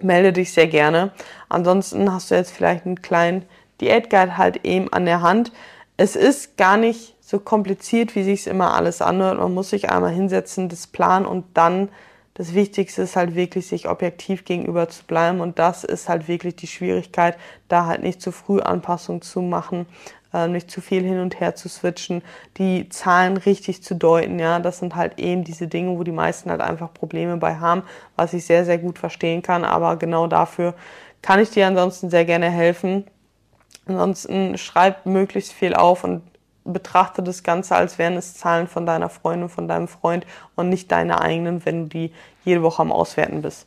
melde dich sehr gerne. Ansonsten hast du jetzt vielleicht einen kleinen Diätguide halt eben an der Hand. Es ist gar nicht so kompliziert, wie sich es immer alles anhört. Man muss sich einmal hinsetzen, das planen und dann das Wichtigste ist halt wirklich, sich objektiv gegenüber zu bleiben. Und das ist halt wirklich die Schwierigkeit, da halt nicht zu früh Anpassungen zu machen, nicht zu viel hin und her zu switchen, die Zahlen richtig zu deuten. Ja, das sind halt eben diese Dinge, wo die meisten halt einfach Probleme bei haben, was ich sehr, sehr gut verstehen kann. Aber genau dafür kann ich dir ansonsten sehr gerne helfen. Ansonsten schreib möglichst viel auf und betrachte das Ganze, als wären es Zahlen von deiner Freundin, von deinem Freund und nicht deine eigenen, wenn du die jede Woche am Auswerten bist.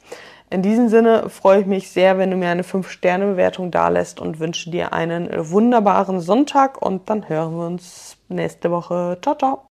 In diesem Sinne freue ich mich sehr, wenn du mir eine 5-Sterne-Bewertung dalässt und wünsche dir einen wunderbaren Sonntag und dann hören wir uns nächste Woche. Ciao, ciao.